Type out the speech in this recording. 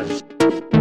podcast.